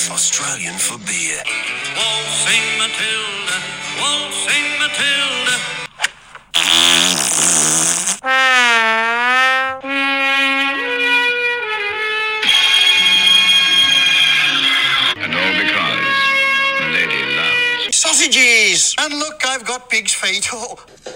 North Australian for beer. Waltzing Matilda, waltzing Matilda. And all because the lady loves. Sausages! And look, I've got pig's feet.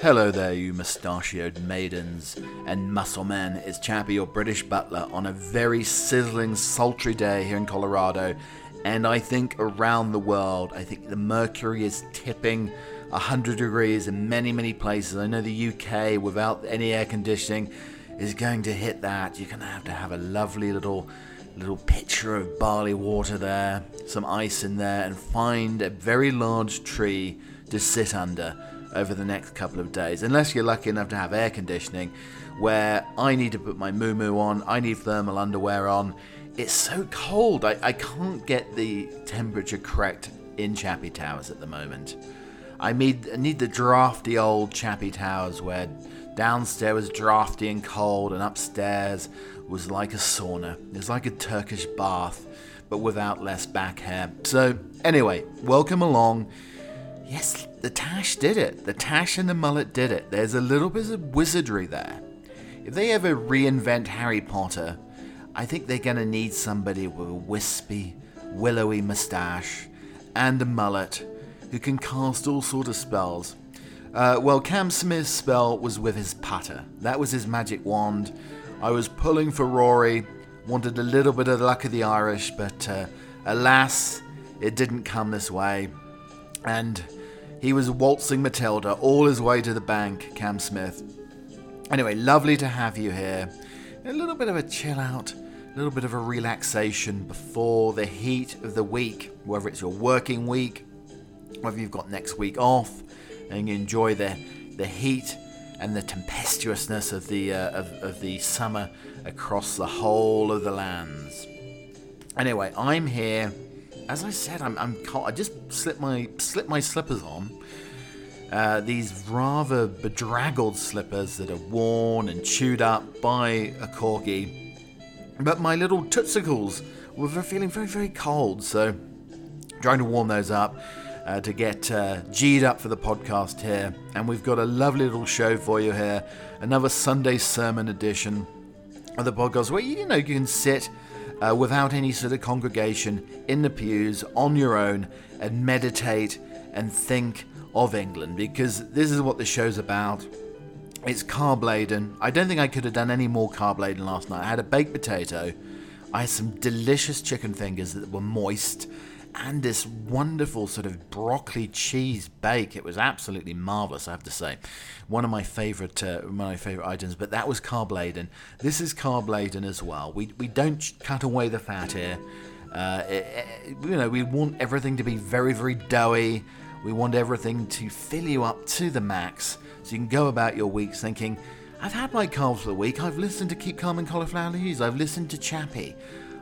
Hello there, you mustachioed maidens and muscle men. It's Chappie, your British butler, on a very sizzling, sultry day here in Colorado. And I think around the world, I think the mercury is tipping 100 degrees in many, many places. I know the UK, without any air conditioning, is going to hit that. You're going to have to have a lovely little little pitcher of barley water there, some ice in there, and find a very large tree to sit under over the next couple of days. Unless you're lucky enough to have air conditioning, where I need to put my moo on, I need thermal underwear on. It's so cold, I, I can't get the temperature correct in Chappie Towers at the moment. I need, I need the drafty old Chappie Towers where downstairs was drafty and cold, and upstairs was like a sauna. It was like a Turkish bath, but without less back hair. So, anyway, welcome along. Yes, the Tash did it. The Tash and the mullet did it. There's a little bit of wizardry there. If they ever reinvent Harry Potter, I think they're going to need somebody with a wispy, willowy mustache and a mullet who can cast all sort of spells. Uh, well, Cam Smith's spell was with his putter. That was his magic wand. I was pulling for Rory, wanted a little bit of the luck of the Irish, but uh, alas, it didn't come this way. And he was waltzing Matilda all his way to the bank, Cam Smith. Anyway, lovely to have you here. A little bit of a chill out, a little bit of a relaxation before the heat of the week, whether it's your working week, whether you've got next week off, and you enjoy the, the heat and the tempestuousness of the, uh, of, of the summer across the whole of the lands. Anyway, I'm here. As I said, I'm, I'm I just slipped my slipped my slippers on. Uh, these rather bedraggled slippers that are worn and chewed up by a corgi. But my little tootsicles were feeling very, very cold, so trying to warm those up uh, to get uh, G'd up for the podcast here. And we've got a lovely little show for you here. Another Sunday sermon edition of the podcast where you know you can sit uh, without any sort of congregation in the pews on your own and meditate and think of England because this is what the show's about. It's carb laden. I don't think I could have done any more carb laden last night. I had a baked potato. I had some delicious chicken fingers that were moist and this wonderful sort of broccoli cheese bake. It was absolutely marvelous, I have to say. One of my favorite, uh, my favorite items. But that was carb laden. This is carb laden as well. We we don't cut away the fat here. Uh, it, it, you know, we want everything to be very very doughy. We want everything to fill you up to the max, so you can go about your weeks thinking. I've had my carbs for the week. I've listened to Keep Calm and Cauliflower News. I've listened to Chappie.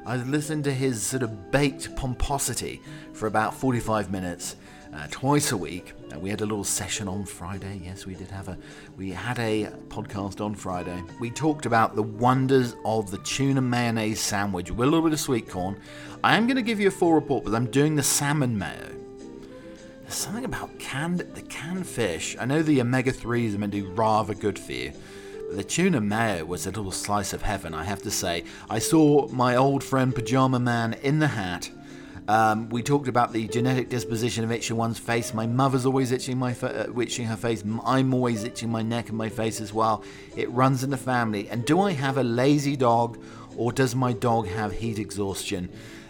I listened to his sort of baked pomposity for about 45 minutes uh, twice a week. Uh, we had a little session on Friday. Yes, we did have a we had a podcast on Friday. We talked about the wonders of the tuna mayonnaise sandwich with a little bit of sweet corn. I am going to give you a full report, but I'm doing the salmon mayo. There's something about canned the canned fish. I know the omega threes are meant to be rather good for you. The tuna mayo was a little slice of heaven, I have to say. I saw my old friend Pajama Man in the hat. Um, we talked about the genetic disposition of itching one's face. My mother's always itching my fa- uh, itching her face. I'm always itching my neck and my face as well. It runs in the family. And do I have a lazy dog, or does my dog have heat exhaustion?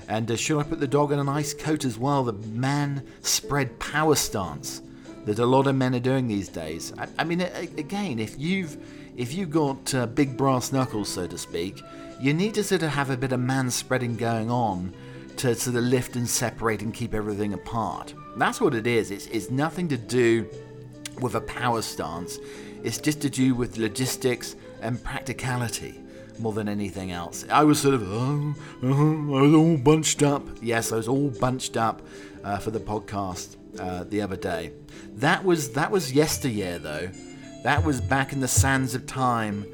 And uh, should I put the dog in an ice coat as well? The man spread power stance that a lot of men are doing these days. I, I mean, again, if you've if you've got uh, big brass knuckles, so to speak, you need to sort of have a bit of man spreading going on to sort of lift and separate and keep everything apart. That's what it is. It's, it's nothing to do with a power stance, it's just to do with logistics and practicality more than anything else. I was sort of, oh, oh I was all bunched up. Yes, I was all bunched up uh, for the podcast uh, the other day. That was that was yesteryear though. That was back in the sands of time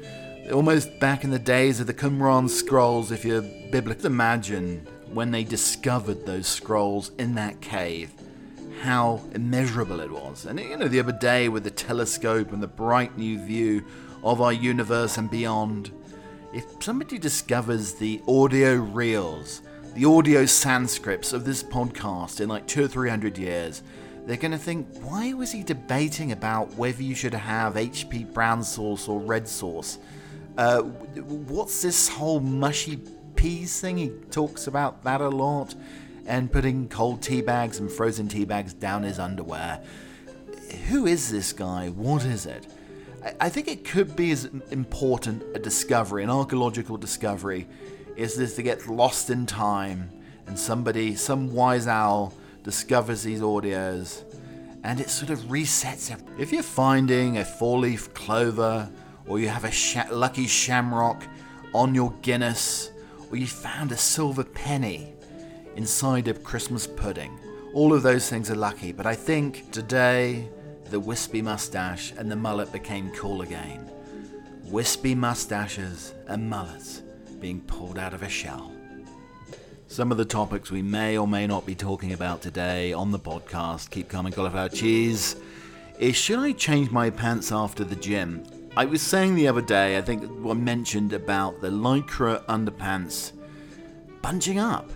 almost back in the days of the Qumran scrolls, if you're biblical. Imagine when they discovered those scrolls in that cave, how immeasurable it was. And you know, the other day with the telescope and the bright new view of our universe and beyond, if somebody discovers the audio reels, the audio Sanscripts of this podcast in like two or three hundred years, they're going to think, why was he debating about whether you should have HP brown sauce or red sauce? Uh, what's this whole mushy peas thing? He talks about that a lot. And putting cold tea bags and frozen tea bags down his underwear. Who is this guy? What is it? I think it could be as important a discovery, an archaeological discovery, is this to get lost in time and somebody, some wise owl, discovers these audios and it sort of resets it. If you're finding a four leaf clover or you have a sh- lucky shamrock on your Guinness or you found a silver penny inside a Christmas pudding, all of those things are lucky. But I think today the wispy mustache and the mullet became cool again. Wispy mustaches and mullets being pulled out of a shell. Some of the topics we may or may not be talking about today on the podcast, Keep Calm and Cauliflower Cheese, is eh, should I change my pants after the gym? I was saying the other day, I think I mentioned about the Lycra underpants bunching up.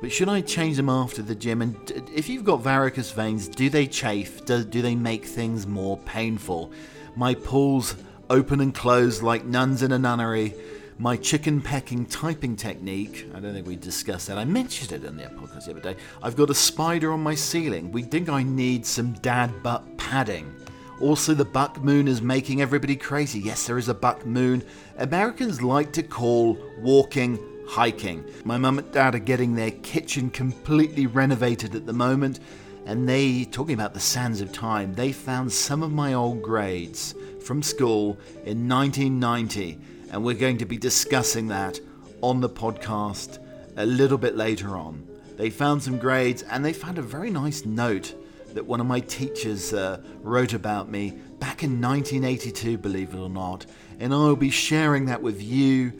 But should I change them after the gym? And if you've got varicose veins, do they chafe? Do, do they make things more painful? My pools open and close like nuns in a nunnery my chicken pecking typing technique. I don't think we discussed that. I mentioned it in the podcast the other day. I've got a spider on my ceiling. We think I need some dad butt padding. Also, the buck moon is making everybody crazy. Yes, there is a buck moon. Americans like to call walking hiking. My mum and dad are getting their kitchen completely renovated at the moment, and they, talking about the sands of time, they found some of my old grades from school in 1990 and we're going to be discussing that on the podcast a little bit later on. They found some grades and they found a very nice note that one of my teachers uh, wrote about me back in 1982, believe it or not, and I will be sharing that with you,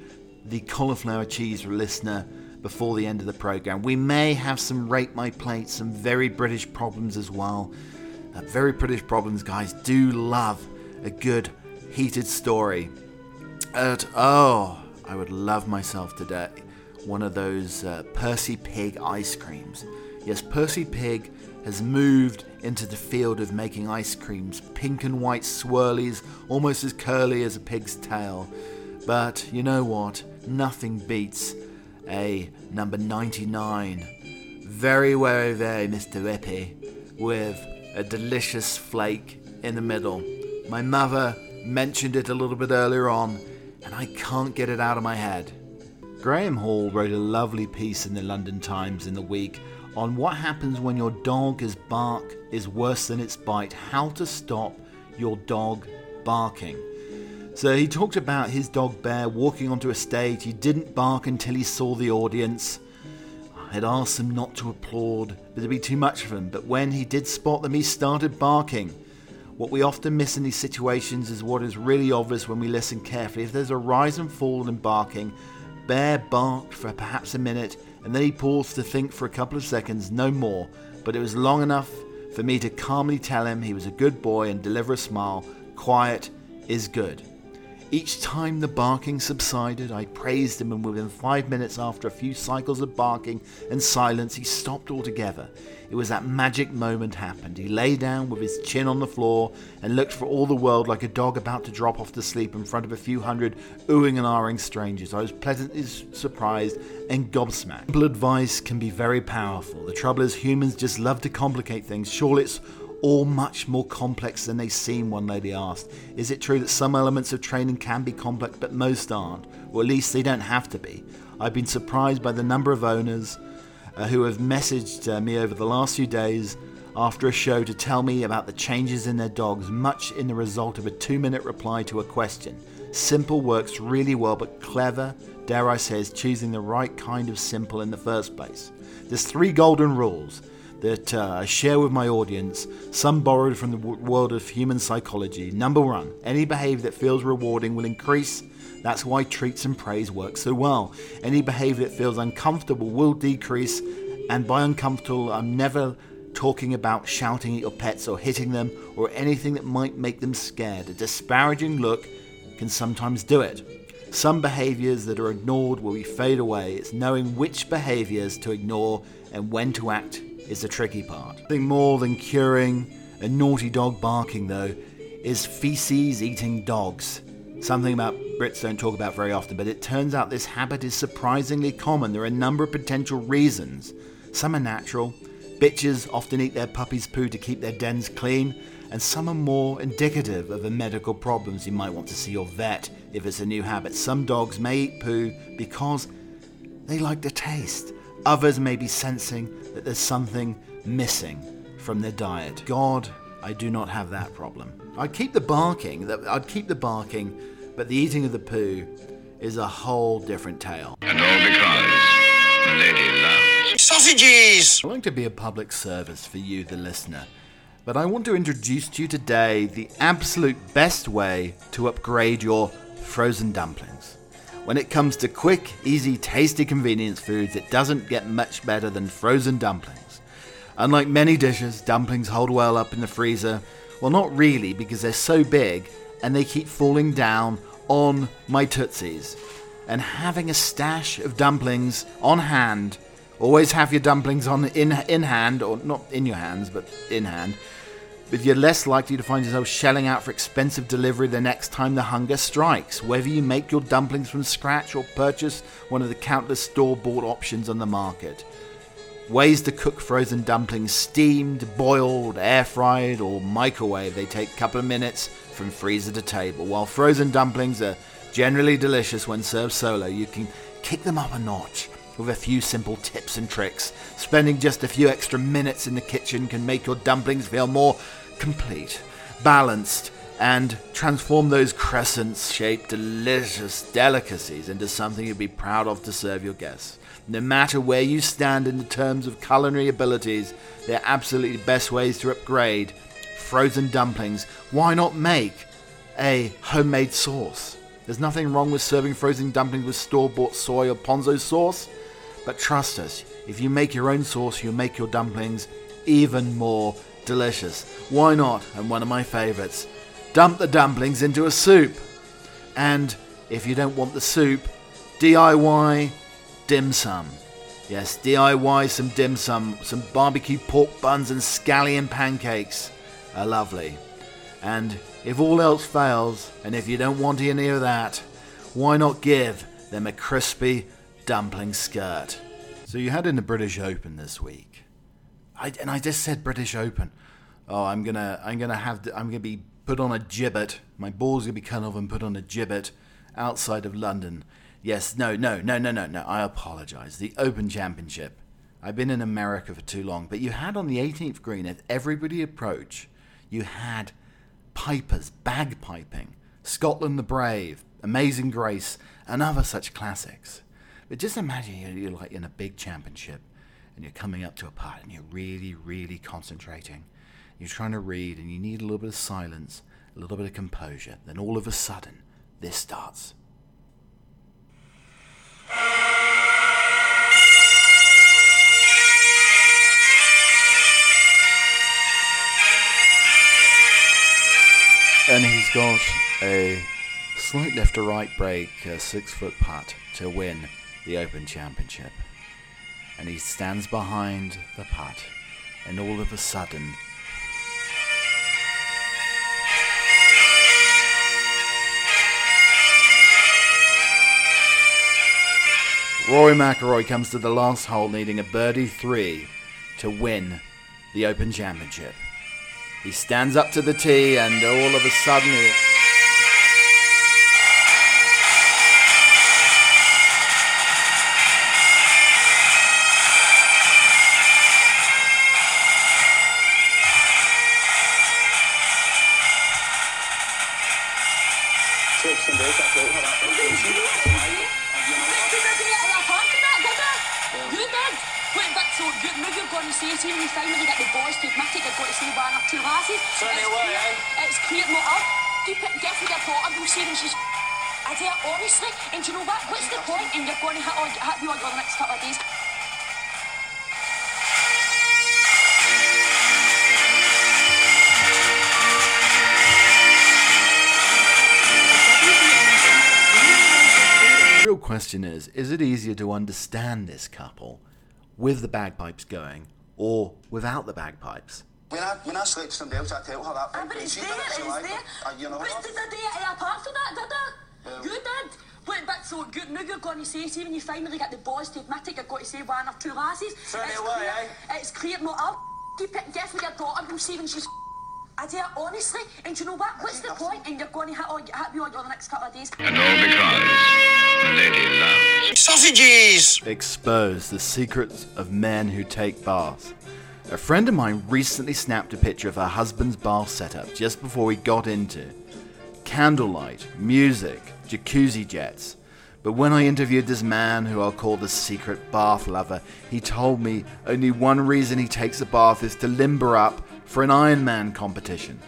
the cauliflower cheese listener, before the end of the program. We may have some rate my plate, some very British problems as well. Uh, very British problems, guys, do love a good heated story. At, oh, I would love myself today one of those uh, Percy Pig ice creams. Yes, Percy Pig has moved into the field of making ice creams, pink and white swirlies, almost as curly as a pig's tail. But you know what? Nothing beats a number 99. Very, very, very Mr. Whippy with a delicious flake in the middle. My mother mentioned it a little bit earlier on and I can't get it out of my head. Graham Hall wrote a lovely piece in the London Times in the week on what happens when your dog's bark is worse than its bite, how to stop your dog barking. So he talked about his dog Bear walking onto a stage. He didn't bark until he saw the audience. I had asked him not to applaud, but it'd be too much for him. But when he did spot them, he started barking. What we often miss in these situations is what is really obvious when we listen carefully. If there's a rise and fall in barking, Bear barked for perhaps a minute and then he paused to think for a couple of seconds, no more, but it was long enough for me to calmly tell him he was a good boy and deliver a smile. Quiet is good. Each time the barking subsided, I praised him, and within five minutes, after a few cycles of barking and silence, he stopped altogether. It was that magic moment happened. He lay down with his chin on the floor and looked for all the world like a dog about to drop off to sleep in front of a few hundred oohing and ahhing strangers. I was pleasantly surprised and gobsmacked. Simple advice can be very powerful. The trouble is, humans just love to complicate things. Surely it's all much more complex than they seem, one lady asked. Is it true that some elements of training can be complex, but most aren't? Or at least they don't have to be. I've been surprised by the number of owners uh, who have messaged uh, me over the last few days after a show to tell me about the changes in their dogs, much in the result of a two minute reply to a question. Simple works really well, but clever, dare I say, is choosing the right kind of simple in the first place. There's three golden rules that uh, I share with my audience, some borrowed from the w- world of human psychology. Number one, any behavior that feels rewarding will increase That's why treats and praise work so well. Any behavior that feels uncomfortable will decrease, and by uncomfortable, I'm never talking about shouting at your pets or hitting them or anything that might make them scared. A disparaging look can sometimes do it. Some behaviors that are ignored will fade away. It's knowing which behaviors to ignore and when to act is the tricky part. Something more than curing a naughty dog barking, though, is feces eating dogs. Something about Brits don't talk about very often, but it turns out this habit is surprisingly common. There are a number of potential reasons. Some are natural. Bitches often eat their puppy's poo to keep their dens clean, and some are more indicative of the medical problems. You might want to see your vet if it's a new habit. Some dogs may eat poo because they like the taste. Others may be sensing that there's something missing from their diet. God, I do not have that problem. I'd keep the barking, I'd keep the barking, but the eating of the poo is a whole different tale. And all because the lady loves. Sausages! I'd like to be a public service for you, the listener, but I want to introduce to you today the absolute best way to upgrade your frozen dumplings. When it comes to quick, easy, tasty convenience foods, it doesn't get much better than frozen dumplings. Unlike many dishes, dumplings hold well up in the freezer. Well, not really, because they're so big and they keep falling down on my tootsies. And having a stash of dumplings on hand, always have your dumplings on in in hand, or not in your hands, but in hand. But you're less likely to find yourself shelling out for expensive delivery the next time the hunger strikes. Whether you make your dumplings from scratch or purchase one of the countless store bought options on the market. Ways to cook frozen dumplings steamed, boiled, air fried, or microwave. They take a couple of minutes from freezer to table. While frozen dumplings are generally delicious when served solo, you can kick them up a notch with a few simple tips and tricks. Spending just a few extra minutes in the kitchen can make your dumplings feel more complete, balanced, and transform those crescent shaped delicious delicacies into something you'd be proud of to serve your guests. No matter where you stand in the terms of culinary abilities, they're absolutely best ways to upgrade frozen dumplings. Why not make a homemade sauce? There's nothing wrong with serving frozen dumplings with store bought soy or ponzu sauce, but trust us, if you make your own sauce, you'll make your dumplings even more delicious. Why not? And one of my favorites dump the dumplings into a soup. And if you don't want the soup, DIY dim sum. Yes, DIY some dim sum, some barbecue pork buns and scallion pancakes are lovely. And if all else fails, and if you don't want any of that, why not give them a crispy dumpling skirt? So you had in the British Open this week, I, and I just said British Open. Oh, I'm gonna, I'm gonna have, to, I'm gonna be put on a gibbet. My balls gonna be cut off and put on a gibbet outside of London. Yes, no, no, no, no, no, no. I apologise. The Open Championship. I've been in America for too long, but you had on the 18th green at everybody approach, you had pipers, bagpiping, Scotland the Brave, Amazing Grace, and other such classics. But just imagine you're, like in a big championship and you're coming up to a part and you're really, really concentrating. You're trying to read and you need a little bit of silence, a little bit of composure. Then all of a sudden, this starts. And he's got a slight left to right break, a six foot putt to win the Open Championship. And he stands behind the putt, and all of a sudden, Rory McIlroy comes to the last hole needing a birdie three to win the Open Championship. He stands up to the tee, and all of a sudden, he, get for their thought. I'm them. She's I do it honestly, and you know what? What's the point? And you're oh, going to hit, all, hit me on the next couple of days. The real question is is it easier to understand this couple with the bagpipes going or without the bagpipes? When I when I slept with somebody else, I tell her that. Ah, but it's there, it's so I- there. I- you know but did I do it apart from that, did I? Well- you did. But, but so good, now you're going to say, see when you finally get the balls to admit it, you've got to say one or two lasses. Funny it's way, clear, eh? It's clear, no, I'll keep it definitely your daughter will see when she's I do it honestly, and do you know what? What's the point? And you're going to hit, all, hit me on the next couple of days. And all because the lady loves. Sausages! Expose the secrets of men who take baths. A friend of mine recently snapped a picture of her husband's bath setup just before we got into candlelight, music, jacuzzi jets. But when I interviewed this man, who I'll call the secret bath lover, he told me only one reason he takes a bath is to limber up for an Ironman competition.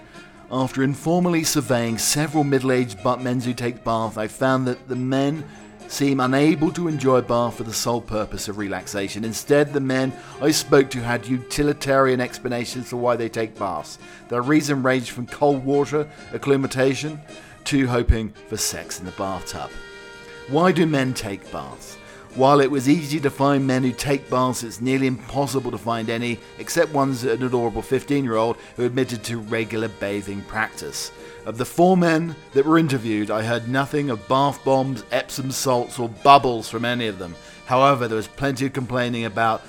After informally surveying several middle aged butt men who take baths, I found that the men seem unable to enjoy bath for the sole purpose of relaxation. Instead, the men I spoke to had utilitarian explanations for why they take baths. Their reason ranged from cold water, acclimatation, to hoping for sex in the bathtub. Why do men take baths? While it was easy to find men who take baths, it's nearly impossible to find any, except one's an adorable 15 year old who admitted to regular bathing practice. Of the four men that were interviewed, I heard nothing of bath bombs, Epsom salts, or bubbles from any of them. However, there was plenty of complaining about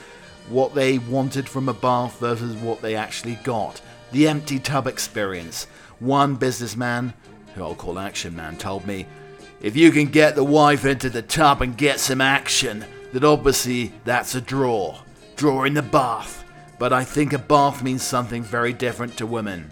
what they wanted from a bath versus what they actually got. The empty tub experience. One businessman, who I'll call Action Man, told me, if you can get the wife into the tub and get some action, then obviously that's a draw. Draw in the bath. But I think a bath means something very different to women.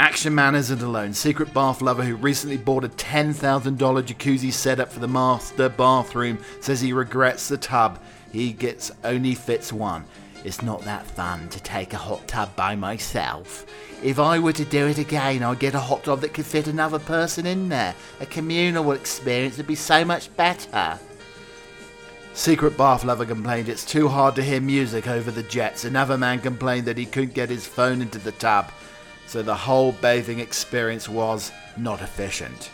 Action Man isn't alone. Secret bath lover who recently bought a $10,000 jacuzzi setup for the master bathroom says he regrets the tub. He gets only fits one. It's not that fun to take a hot tub by myself. If I were to do it again, I'd get a hot tub that could fit another person in there. A communal experience would be so much better. Secret bath lover complained it's too hard to hear music over the jets. Another man complained that he couldn't get his phone into the tub, so the whole bathing experience was not efficient.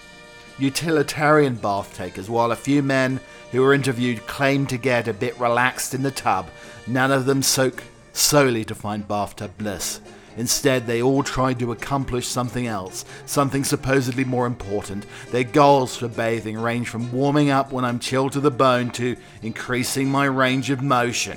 Utilitarian bath takers, while a few men who were interviewed claimed to get a bit relaxed in the tub, none of them soak solely to find bathtub bliss. Instead, they all tried to accomplish something else, something supposedly more important. Their goals for bathing range from warming up when I'm chilled to the bone to increasing my range of motion.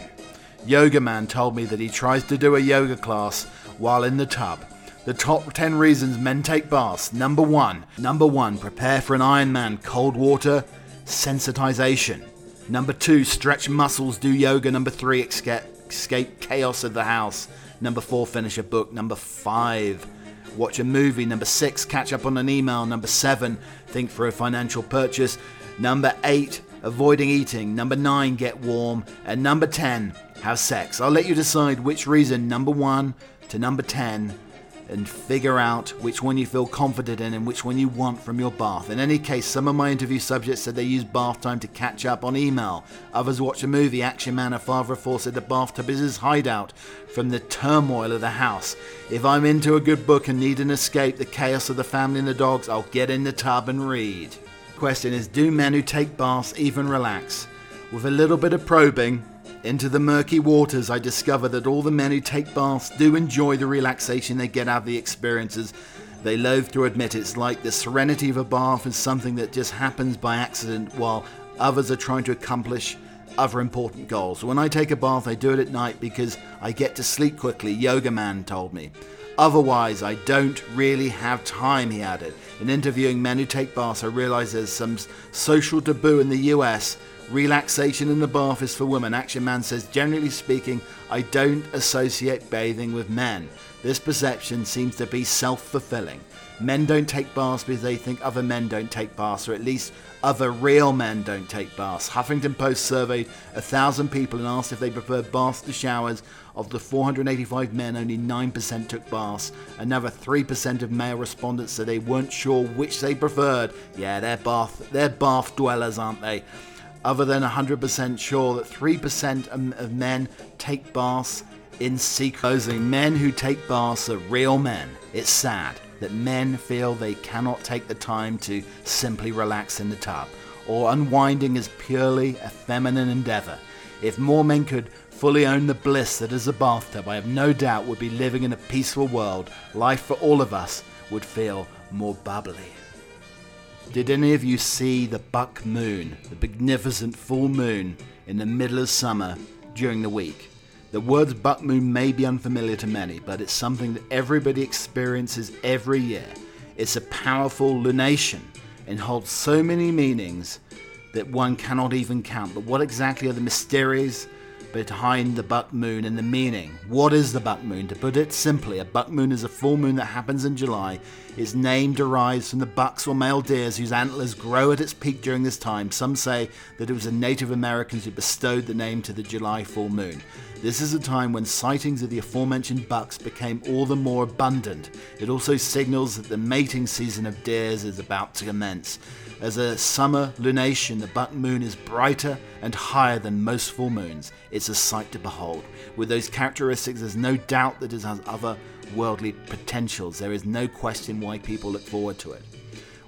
Yoga Man told me that he tries to do a yoga class while in the tub. The top 10 reasons men take baths. Number 1. Number 1. Prepare for an Ironman. Cold water. Sensitization. Number 2. Stretch muscles. Do yoga. Number 3. Escape, chaos of the house. Number 4. Finish a book. Number 5. Watch a movie. Number 6. Catch up on an email. Number 7. Think for a financial purchase. Number 8. Avoiding eating. Number 9. Get warm. And number 10. Have sex. I'll let you decide which reason, number 1 to number 10, and figure out which one you feel confident in and which one you want from your bath. In any case, some of my interview subjects said they use bath time to catch up on email. Others watch a movie. Action Man, a father of four, said the bathtub is his hideout from the turmoil of the house. If I'm into a good book and need an escape, the chaos of the family and the dogs, I'll get in the tub and read. Question is Do men who take baths even relax? With a little bit of probing, into the murky waters, I discover that all the men who take baths do enjoy the relaxation they get out of the experiences. They loathe to admit it's like the serenity of a bath is something that just happens by accident while others are trying to accomplish other important goals. When I take a bath, I do it at night because I get to sleep quickly, Yoga Man told me. Otherwise, I don't really have time, he added. In interviewing men who take baths, I realize there's some social taboo in the US Relaxation in the bath is for women. Action Man says, generally speaking, I don't associate bathing with men. This perception seems to be self fulfilling. Men don't take baths because they think other men don't take baths, or at least other real men don't take baths. Huffington Post surveyed a thousand people and asked if they preferred baths to showers. Of the 485 men, only 9% took baths. Another 3% of male respondents said they weren't sure which they preferred. Yeah, they're bath, they're bath dwellers, aren't they? Other than 100% sure that 3% of men take baths in secret. Men who take baths are real men. It's sad that men feel they cannot take the time to simply relax in the tub, or unwinding is purely a feminine endeavor. If more men could fully own the bliss that is a bathtub, I have no doubt would be living in a peaceful world. Life for all of us would feel more bubbly. Did any of you see the buck moon, the magnificent full moon in the middle of summer during the week? The words buck moon may be unfamiliar to many, but it's something that everybody experiences every year. It's a powerful lunation and holds so many meanings that one cannot even count. But what exactly are the mysteries behind the buck moon and the meaning? What is the buck moon? To put it simply, a buck moon is a full moon that happens in July. Its name derives from the bucks or male deers whose antlers grow at its peak during this time. Some say that it was the Native Americans who bestowed the name to the July full moon. This is a time when sightings of the aforementioned bucks became all the more abundant. It also signals that the mating season of deers is about to commence. As a summer lunation, the buck moon is brighter and higher than most full moons. It's a sight to behold. With those characteristics, there's no doubt that it has other worldly potentials. There is no question why people look forward to it.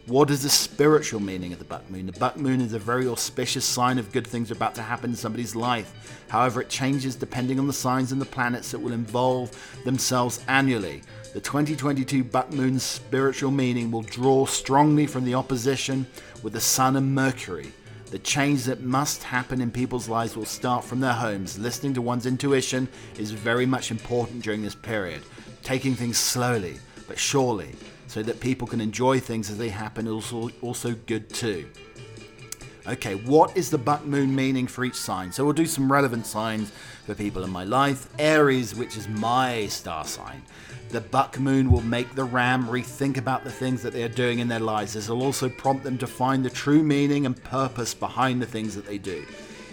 What is the spiritual meaning of the buck moon? The buck moon is a very auspicious sign of good things about to happen in somebody's life. However, it changes depending on the signs and the planets that will involve themselves annually. The 2022 buck moon's spiritual meaning will draw strongly from the opposition with the sun and Mercury. The change that must happen in people's lives will start from their homes. Listening to one's intuition is very much important during this period. Taking things slowly but surely so that people can enjoy things as they happen also, also good too. Okay, what is the buck moon meaning for each sign? So we'll do some relevant signs for people in my life. Aries, which is my star sign. The buck moon will make the ram rethink about the things that they are doing in their lives. This will also prompt them to find the true meaning and purpose behind the things that they do.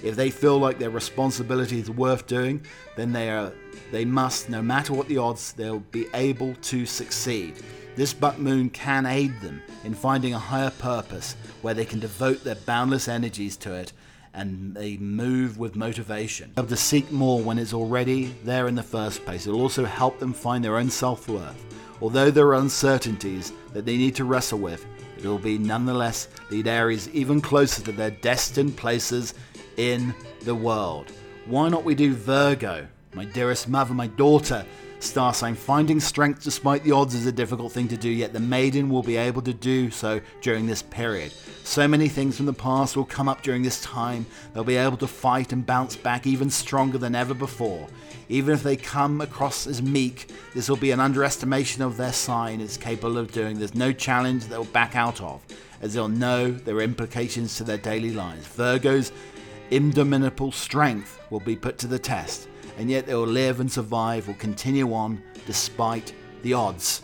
If they feel like their responsibility is worth doing, then they are they must, no matter what the odds, they'll be able to succeed. This buck moon can aid them in finding a higher purpose where they can devote their boundless energies to it and they move with motivation. Able to seek more when it's already there in the first place. It'll also help them find their own self worth. Although there are uncertainties that they need to wrestle with, it will be nonetheless lead Aries even closer to their destined places in the world. Why not we do Virgo? My dearest mother, my daughter, star sign. Finding strength despite the odds is a difficult thing to do, yet the maiden will be able to do so during this period. So many things from the past will come up during this time. They'll be able to fight and bounce back even stronger than ever before. Even if they come across as meek, this will be an underestimation of their sign is capable of doing. There's no challenge they'll back out of, as they'll know there are implications to their daily lives. Virgo's indomitable strength will be put to the test and yet they will live and survive, will continue on despite the odds.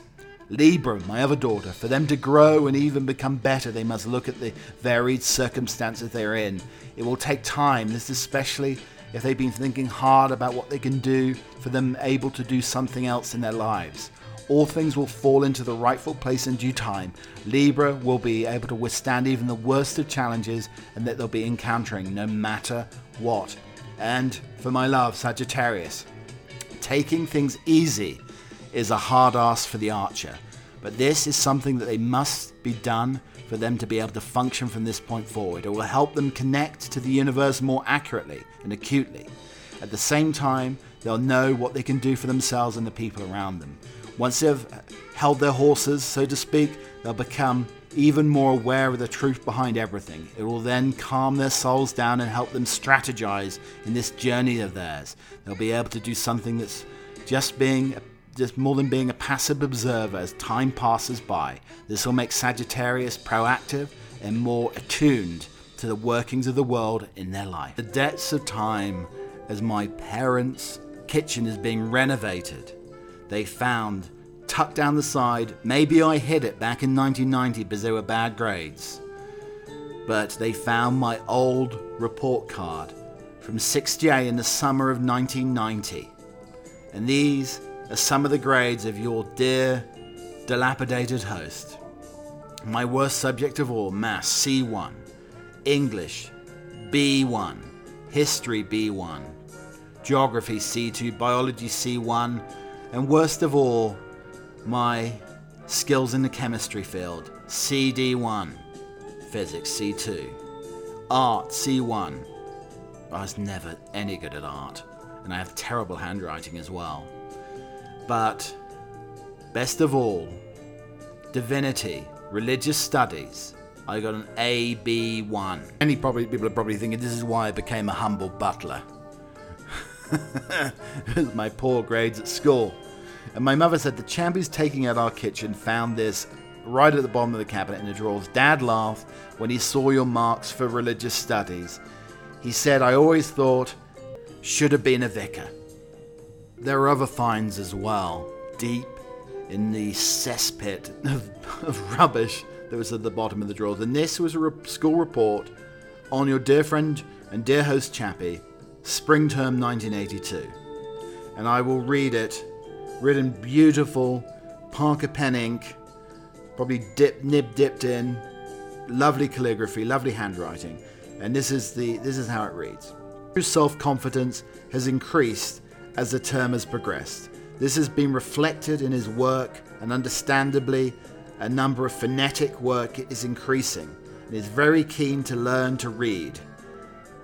Libra, my other daughter, for them to grow and even become better, they must look at the varied circumstances they're in. It will take time, this especially if they've been thinking hard about what they can do for them able to do something else in their lives. All things will fall into the rightful place in due time. Libra will be able to withstand even the worst of challenges and that they'll be encountering no matter what. And for my love, Sagittarius, taking things easy is a hard ask for the archer. But this is something that they must be done for them to be able to function from this point forward. It will help them connect to the universe more accurately and acutely. At the same time, they'll know what they can do for themselves and the people around them. Once they've held their horses, so to speak, they'll become even more aware of the truth behind everything. It will then calm their souls down and help them strategize in this journey of theirs. They'll be able to do something that's just being just more than being a passive observer as time passes by. This will make Sagittarius proactive and more attuned to the workings of the world in their life. The debts of time as my parents' kitchen is being renovated. They found tucked down the side, maybe I hid it back in 1990 because they were bad grades, but they found my old report card from 6J in the summer of 1990. And these are some of the grades of your dear, dilapidated host. My worst subject of all, Maths C1, English B1, History B1, Geography C2, Biology C1, and worst of all, my skills in the chemistry field CD1, Physics C2, Art C1. I was never any good at art, and I have terrible handwriting as well. But best of all, divinity, religious studies. I got an AB1. Many probably people are probably thinking this is why I became a humble butler. my poor grades at school. And my mother said the champ who's taking out our kitchen found this right at the bottom of the cabinet in the drawers. Dad laughed when he saw your marks for religious studies. He said, I always thought, should have been a vicar. There are other finds as well, deep in the cesspit of, of rubbish that was at the bottom of the drawers. And this was a re- school report on your dear friend and dear host Chappie, spring term 1982. And I will read it, written beautiful, Parker pen ink, probably dip, nib dipped in, lovely calligraphy, lovely handwriting. And this is the this is how it reads. His self-confidence has increased as the term has progressed. This has been reflected in his work, and understandably, a number of phonetic work is increasing, and is very keen to learn to read.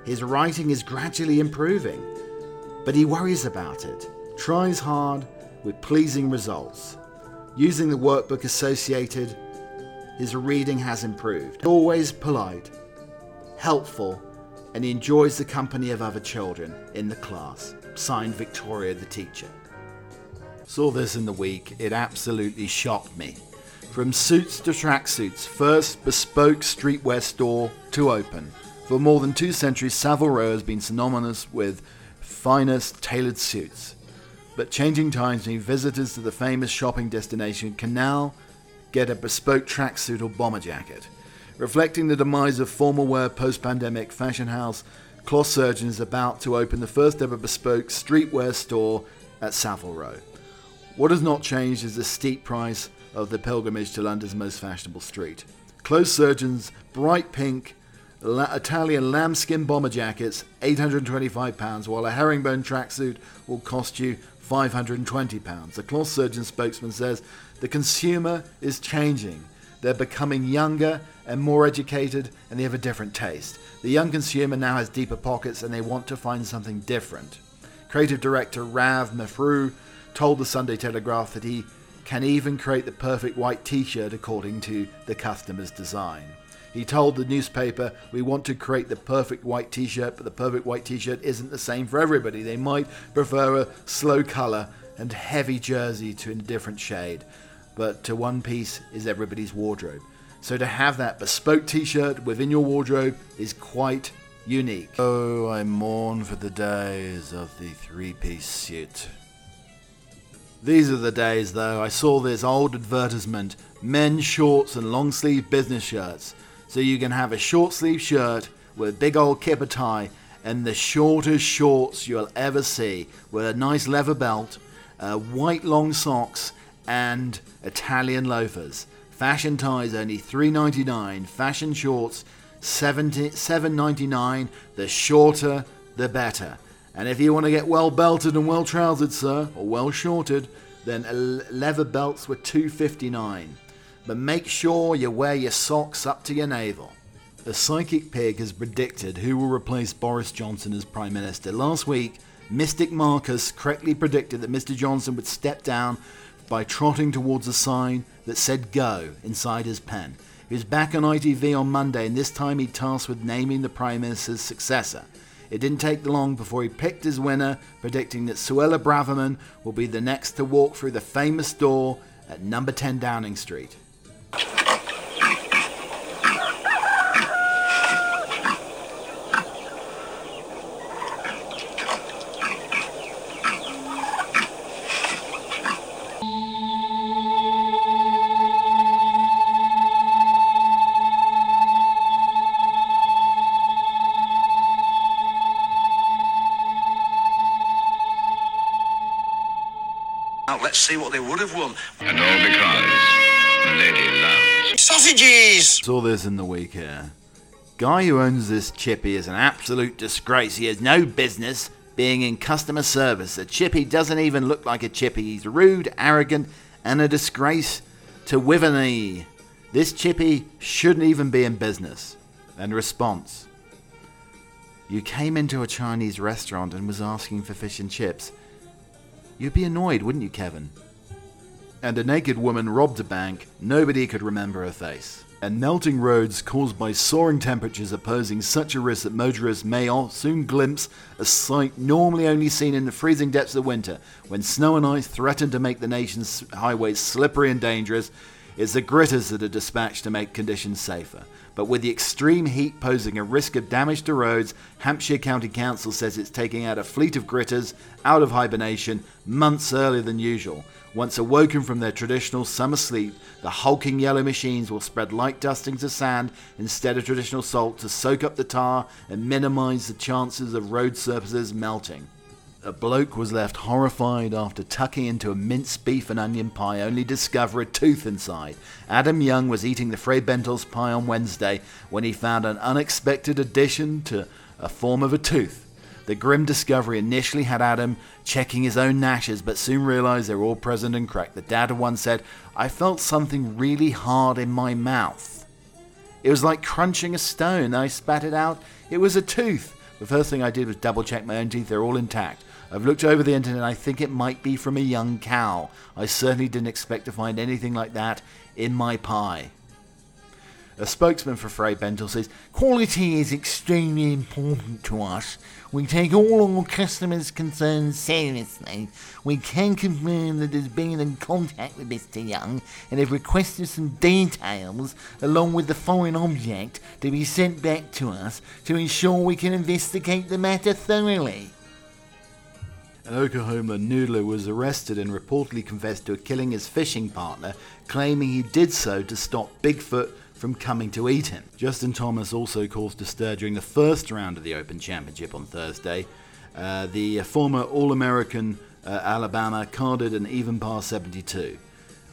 His writing is gradually improving, but he worries about it, tries hard with pleasing results. Using the workbook associated, his reading has improved. Always polite, helpful, and he enjoys the company of other children in the class. Signed Victoria, the teacher. Saw this in the week, it absolutely shocked me. From suits to tracksuits, first bespoke streetwear store to open. For more than two centuries, Savile Row has been synonymous with finest tailored suits. But changing times mean visitors to the famous shopping destination can now get a bespoke tracksuit or bomber jacket. Reflecting the demise of formal wear post pandemic, Fashion House Cloth Surgeon is about to open the first ever bespoke streetwear store at Savile Row. What has not changed is the steep price of the pilgrimage to London's most fashionable street. Cloth Surgeon's bright pink la- Italian lambskin bomber jackets, £825, while a herringbone tracksuit will cost you £520. The cloth surgeon spokesman says the consumer is changing. They're becoming younger and more educated, and they have a different taste. The young consumer now has deeper pockets and they want to find something different. Creative director Rav Matharu told the Sunday Telegraph that he can even create the perfect white t shirt according to the customer's design. He told the newspaper, We want to create the perfect white t shirt, but the perfect white t shirt isn't the same for everybody. They might prefer a slow colour and heavy jersey to a different shade, but to one piece is everybody's wardrobe. So to have that bespoke t shirt within your wardrobe is quite unique. Oh, I mourn for the days of the three piece suit. These are the days, though, I saw this old advertisement men's shorts and long sleeve business shirts. So you can have a short sleeve shirt with a big old kipper tie and the shortest shorts you'll ever see with a nice leather belt, uh, white long socks, and Italian loafers. Fashion ties only $3.99, fashion shorts 70, $7.99. The shorter, the better. And if you want to get well belted and well trousered, sir, or well shorted, then leather belts were $2.59. But make sure you wear your socks up to your navel. The psychic pig has predicted who will replace Boris Johnson as Prime Minister. Last week, Mystic Marcus correctly predicted that Mr. Johnson would step down by trotting towards a sign that said go inside his pen. He was back on ITV on Monday, and this time he tasked with naming the Prime Minister's successor. It didn't take long before he picked his winner, predicting that Suella Braverman will be the next to walk through the famous door at number 10 Downing Street. Now let's see what they would have won. And all because the ladies. Sausages! Saw this in the week here. Guy who owns this chippy is an absolute disgrace. He has no business being in customer service. A chippy doesn't even look like a chippy. He's rude, arrogant, and a disgrace to Wiverney. This chippy shouldn't even be in business. And response. You came into a Chinese restaurant and was asking for fish and chips. You'd be annoyed, wouldn't you, Kevin? And a naked woman robbed a bank, nobody could remember her face. And melting roads caused by soaring temperatures are posing such a risk that motorists may soon glimpse a sight normally only seen in the freezing depths of winter, when snow and ice threaten to make the nation's highways slippery and dangerous. It's the gritters that are dispatched to make conditions safer. But with the extreme heat posing a risk of damage to roads, Hampshire County Council says it's taking out a fleet of gritters out of hibernation months earlier than usual. Once awoken from their traditional summer sleep, the hulking yellow machines will spread light dustings of sand instead of traditional salt to soak up the tar and minimize the chances of road surfaces melting. A bloke was left horrified after tucking into a minced beef and onion pie only to discover a tooth inside. Adam Young was eating the Fray Bentos pie on Wednesday when he found an unexpected addition to a form of a tooth. The grim discovery initially had Adam checking his own gnashes, but soon realized they were all present and correct. The dad once said, I felt something really hard in my mouth. It was like crunching a stone. I spat it out. It was a tooth. The first thing I did was double check my own teeth. They're all intact. I've looked over the internet. I think it might be from a young cow. I certainly didn't expect to find anything like that in my pie. A spokesman for Fray Bentos says, Quality is extremely important to us. We take all our customers' concerns seriously. We can confirm that there's been in contact with Mr. Young and have requested some details along with the foreign object to be sent back to us to ensure we can investigate the matter thoroughly. An Oklahoma noodler was arrested and reportedly confessed to killing his fishing partner, claiming he did so to stop Bigfoot from coming to eat him. Justin Thomas also caused a stir during the first round of the Open Championship on Thursday. Uh, the former All American uh, Alabama carded an even par 72.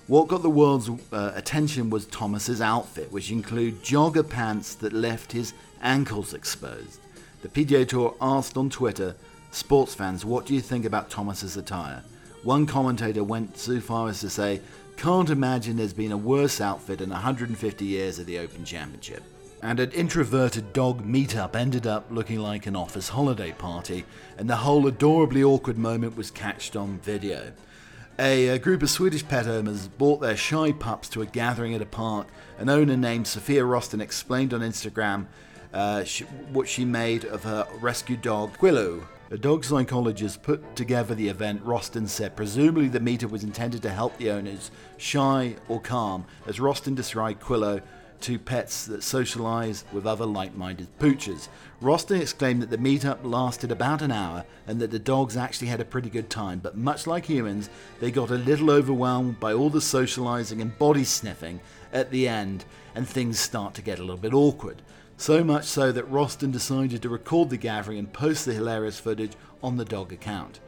What got the world's uh, attention was Thomas's outfit, which included jogger pants that left his ankles exposed. The PGA Tour asked on Twitter, sports fans, what do you think about Thomas's attire? One commentator went so far as to say, can't imagine there's been a worse outfit in 150 years of the Open Championship. And an introverted dog meetup ended up looking like an office holiday party, and the whole adorably awkward moment was catched on video. A, a, group of Swedish pet owners brought their shy pups to a gathering at a park. An owner named Sophia Rosten explained on Instagram uh, she, what she made of her rescue dog, Quillo. A dog psychologist put together the event, Roston said. Presumably, the meetup was intended to help the owners, shy or calm, as Roston described Quillo to pets that socialize with other like minded pooches. Roston exclaimed that the meetup lasted about an hour and that the dogs actually had a pretty good time, but much like humans, they got a little overwhelmed by all the socializing and body sniffing at the end, and things start to get a little bit awkward. So much so that Roston decided to record the gathering and post the hilarious footage on the dog account.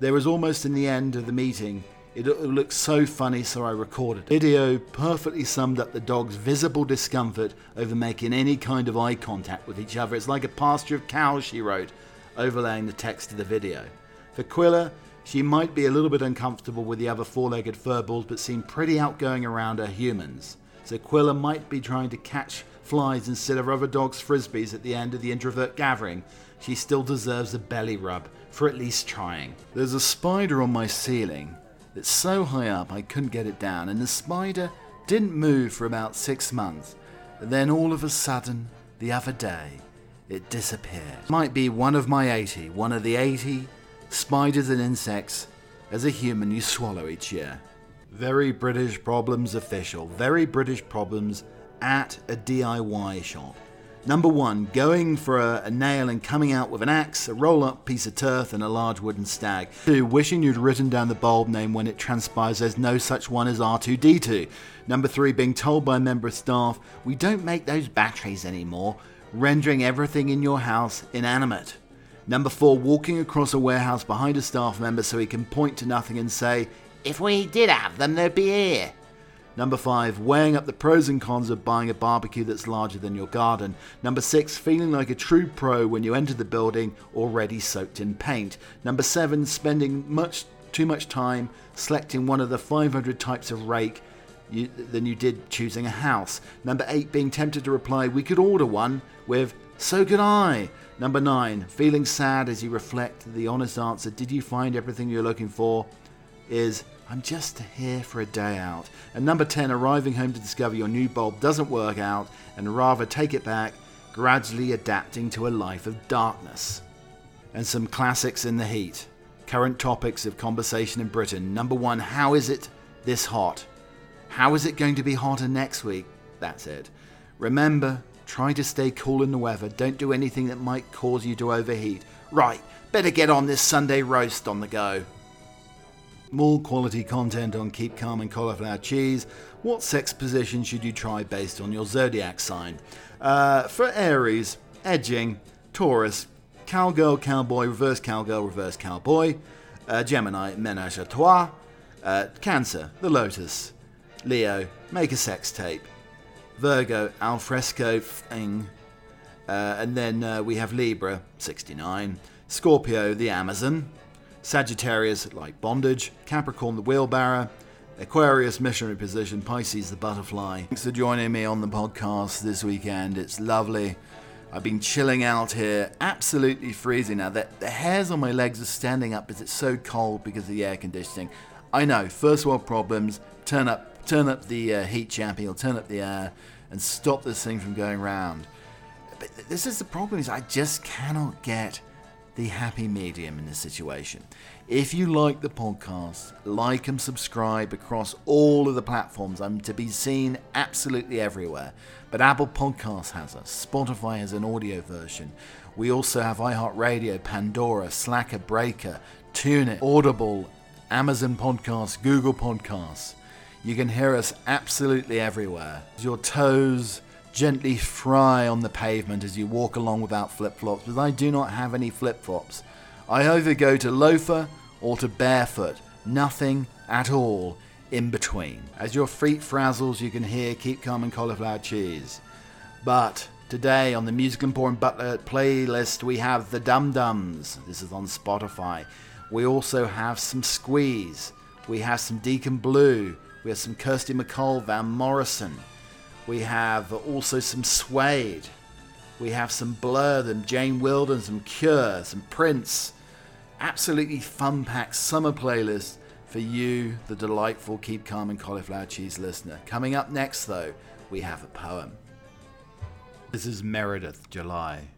There was almost in the end of the meeting it looked so funny, so I recorded. Video perfectly summed up the dog's visible discomfort over making any kind of eye contact with each other. It's like a pasture of cows, she wrote, overlaying the text of the video. For Quilla, she might be a little bit uncomfortable with the other four legged furballs, but seemed pretty outgoing around her humans. So Quilla might be trying to catch flies instead of other dogs' frisbees at the end of the introvert gathering. She still deserves a belly rub for at least trying. There's a spider on my ceiling that's so high up I couldn't get it down, and the spider didn't move for about six months. And then all of a sudden, the other day, it disappeared. Might be one of my 80, one of the 80 spiders and insects as a human you swallow each year. Very British Problems official. Very British Problems at a DIY shop. Number one, going for a, a, nail and coming out with an axe, a roll up piece of turf, and a large wooden stag. Two, wishing you'd written down the bulb name when it transpires there's no such one as R2D2. Number three, being told by a member of staff, we don't make those batteries anymore, rendering everything in your house inanimate. Number four, walking across a warehouse behind a staff member so he can point to nothing and say, If we did have them, they'd be here. Number five, weighing up the pros and cons of buying a barbecue that's larger than your garden. Number six, feeling like a true pro when you enter the building already soaked in paint. Number seven, spending much too much time selecting one of the 500 types of rake you, than you did choosing a house. Number eight, being tempted to reply, we could order one with, so could I. Number nine, feeling sad as you reflect the honest answer, did you find everything you're looking for? Is, I'm just here for a day out. And number 10, arriving home to discover your new bulb doesn't work out and rather take it back, gradually adapting to a life of darkness. And some classics in the heat. Current topics of conversation in Britain. Number one, how is it this hot? How is it going to be hotter next week? That's it. Remember, try to stay cool in the weather. Don't do anything that might cause you to overheat. Right, better get on this Sunday roast on the go. More quality content on Keep Calm and Cauliflower Cheese. What sex position should you try based on your zodiac sign? Uh, for Aries, edging, Taurus, cowgirl, cowboy, reverse cowgirl, reverse cowboy. Uh, Gemini, menage a trois. Uh, Cancer, the lotus. Leo, make a sex tape. Virgo, alfresco thing. Uh, and then uh, we have Libra, 69. Scorpio, the Amazon. Sagittarius, like bondage. Capricorn, the wheelbarrow. Aquarius, missionary position. Pisces, the butterfly. Thanks for joining me on the podcast this weekend. It's lovely. I've been chilling out here, absolutely freezing now. The, the hairs on my legs are standing up because it's so cold because of the air conditioning. I know, first world problems. Turn up, turn up the uh, heat champion, or turn up the air, and stop this thing from going round. But this is the problem: is I just cannot get the happy medium in this situation. If you like the podcast, like and subscribe across all of the platforms. I'm to be seen absolutely everywhere. But Apple Podcasts has us, Spotify has an audio version. We also have iHeartRadio, Pandora, Slacker, Breaker, TuneIn, Audible, Amazon Podcasts, Google Podcasts. You can hear us absolutely everywhere. Your toes gently fry on the pavement as you walk along without flip flops, but I do not have any flip flops. I either go to loafer or to barefoot, nothing at all in between. As your feet frazzles, you can hear Keep Calm and Cauliflower Cheese. But today on the Music Emporium Butler playlist, we have the Dum Dums. This is on Spotify. We also have some Squeeze. We have some Deacon Blue. We have some Kirsty MacColl, Van Morrison. We have also some Suede. We have some Blur, some Jane Wilden, some Cure, some Prince. Absolutely fun packed summer playlist for you, the delightful Keep Calm and Cauliflower Cheese listener. Coming up next, though, we have a poem. This is Meredith, July.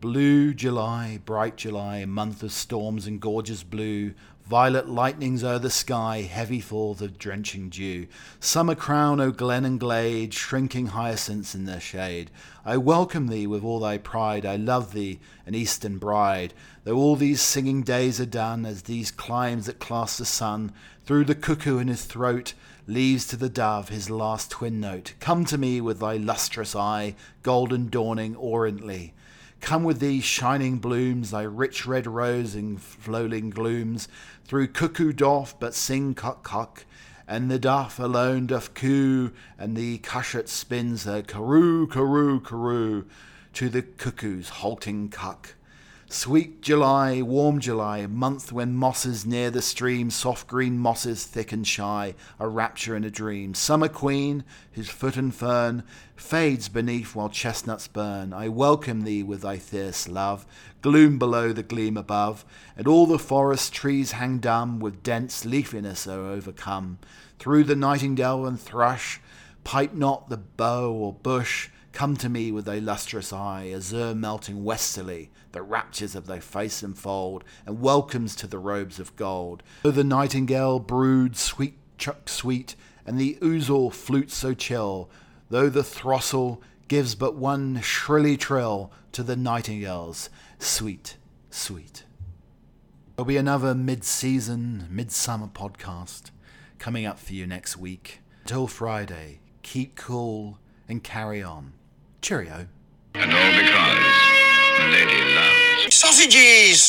Blue July, bright July, month of storms and gorgeous blue, violet lightnings o'er the sky, heavy falls of drenching dew. Summer crown, O glen and glade, shrinking hyacinths in their shade. I welcome thee with all thy pride, I love thee, an eastern bride. Though all these singing days are done, as these climes that clasp the sun, through the cuckoo in his throat, leaves to the dove his last twin note. Come to me with thy lustrous eye, golden dawning oriently. Come with these shining blooms, thy rich red rose in flowing glooms, through cuckoo doff but sing cock cock, and the duff alone doth coo, and the cushat spins her caroo, caroo, caroo, to the cuckoo's halting cuck. Sweet July, warm July, month when mosses near the stream, soft green mosses thick and shy, a rapture and a dream. Summer queen, whose foot and fern fades beneath while chestnuts burn. I welcome thee with thy fierce love, gloom below the gleam above, and all the forest trees hang dumb, with dense leafiness are overcome. Through the nightingale and thrush, pipe not the bough or bush, Come to me with thy lustrous eye, azure melting westerly, the raptures of thy face enfold, and welcomes to the robes of gold. Though the nightingale broods sweet chuck sweet, and the ouzel flutes so chill, though the throstle gives but one shrilly trill to the nightingale's sweet, sweet. There'll be another mid-season, midsummer podcast coming up for you next week. Until Friday, keep cool and carry on. Cheerio. And all because. Sausages!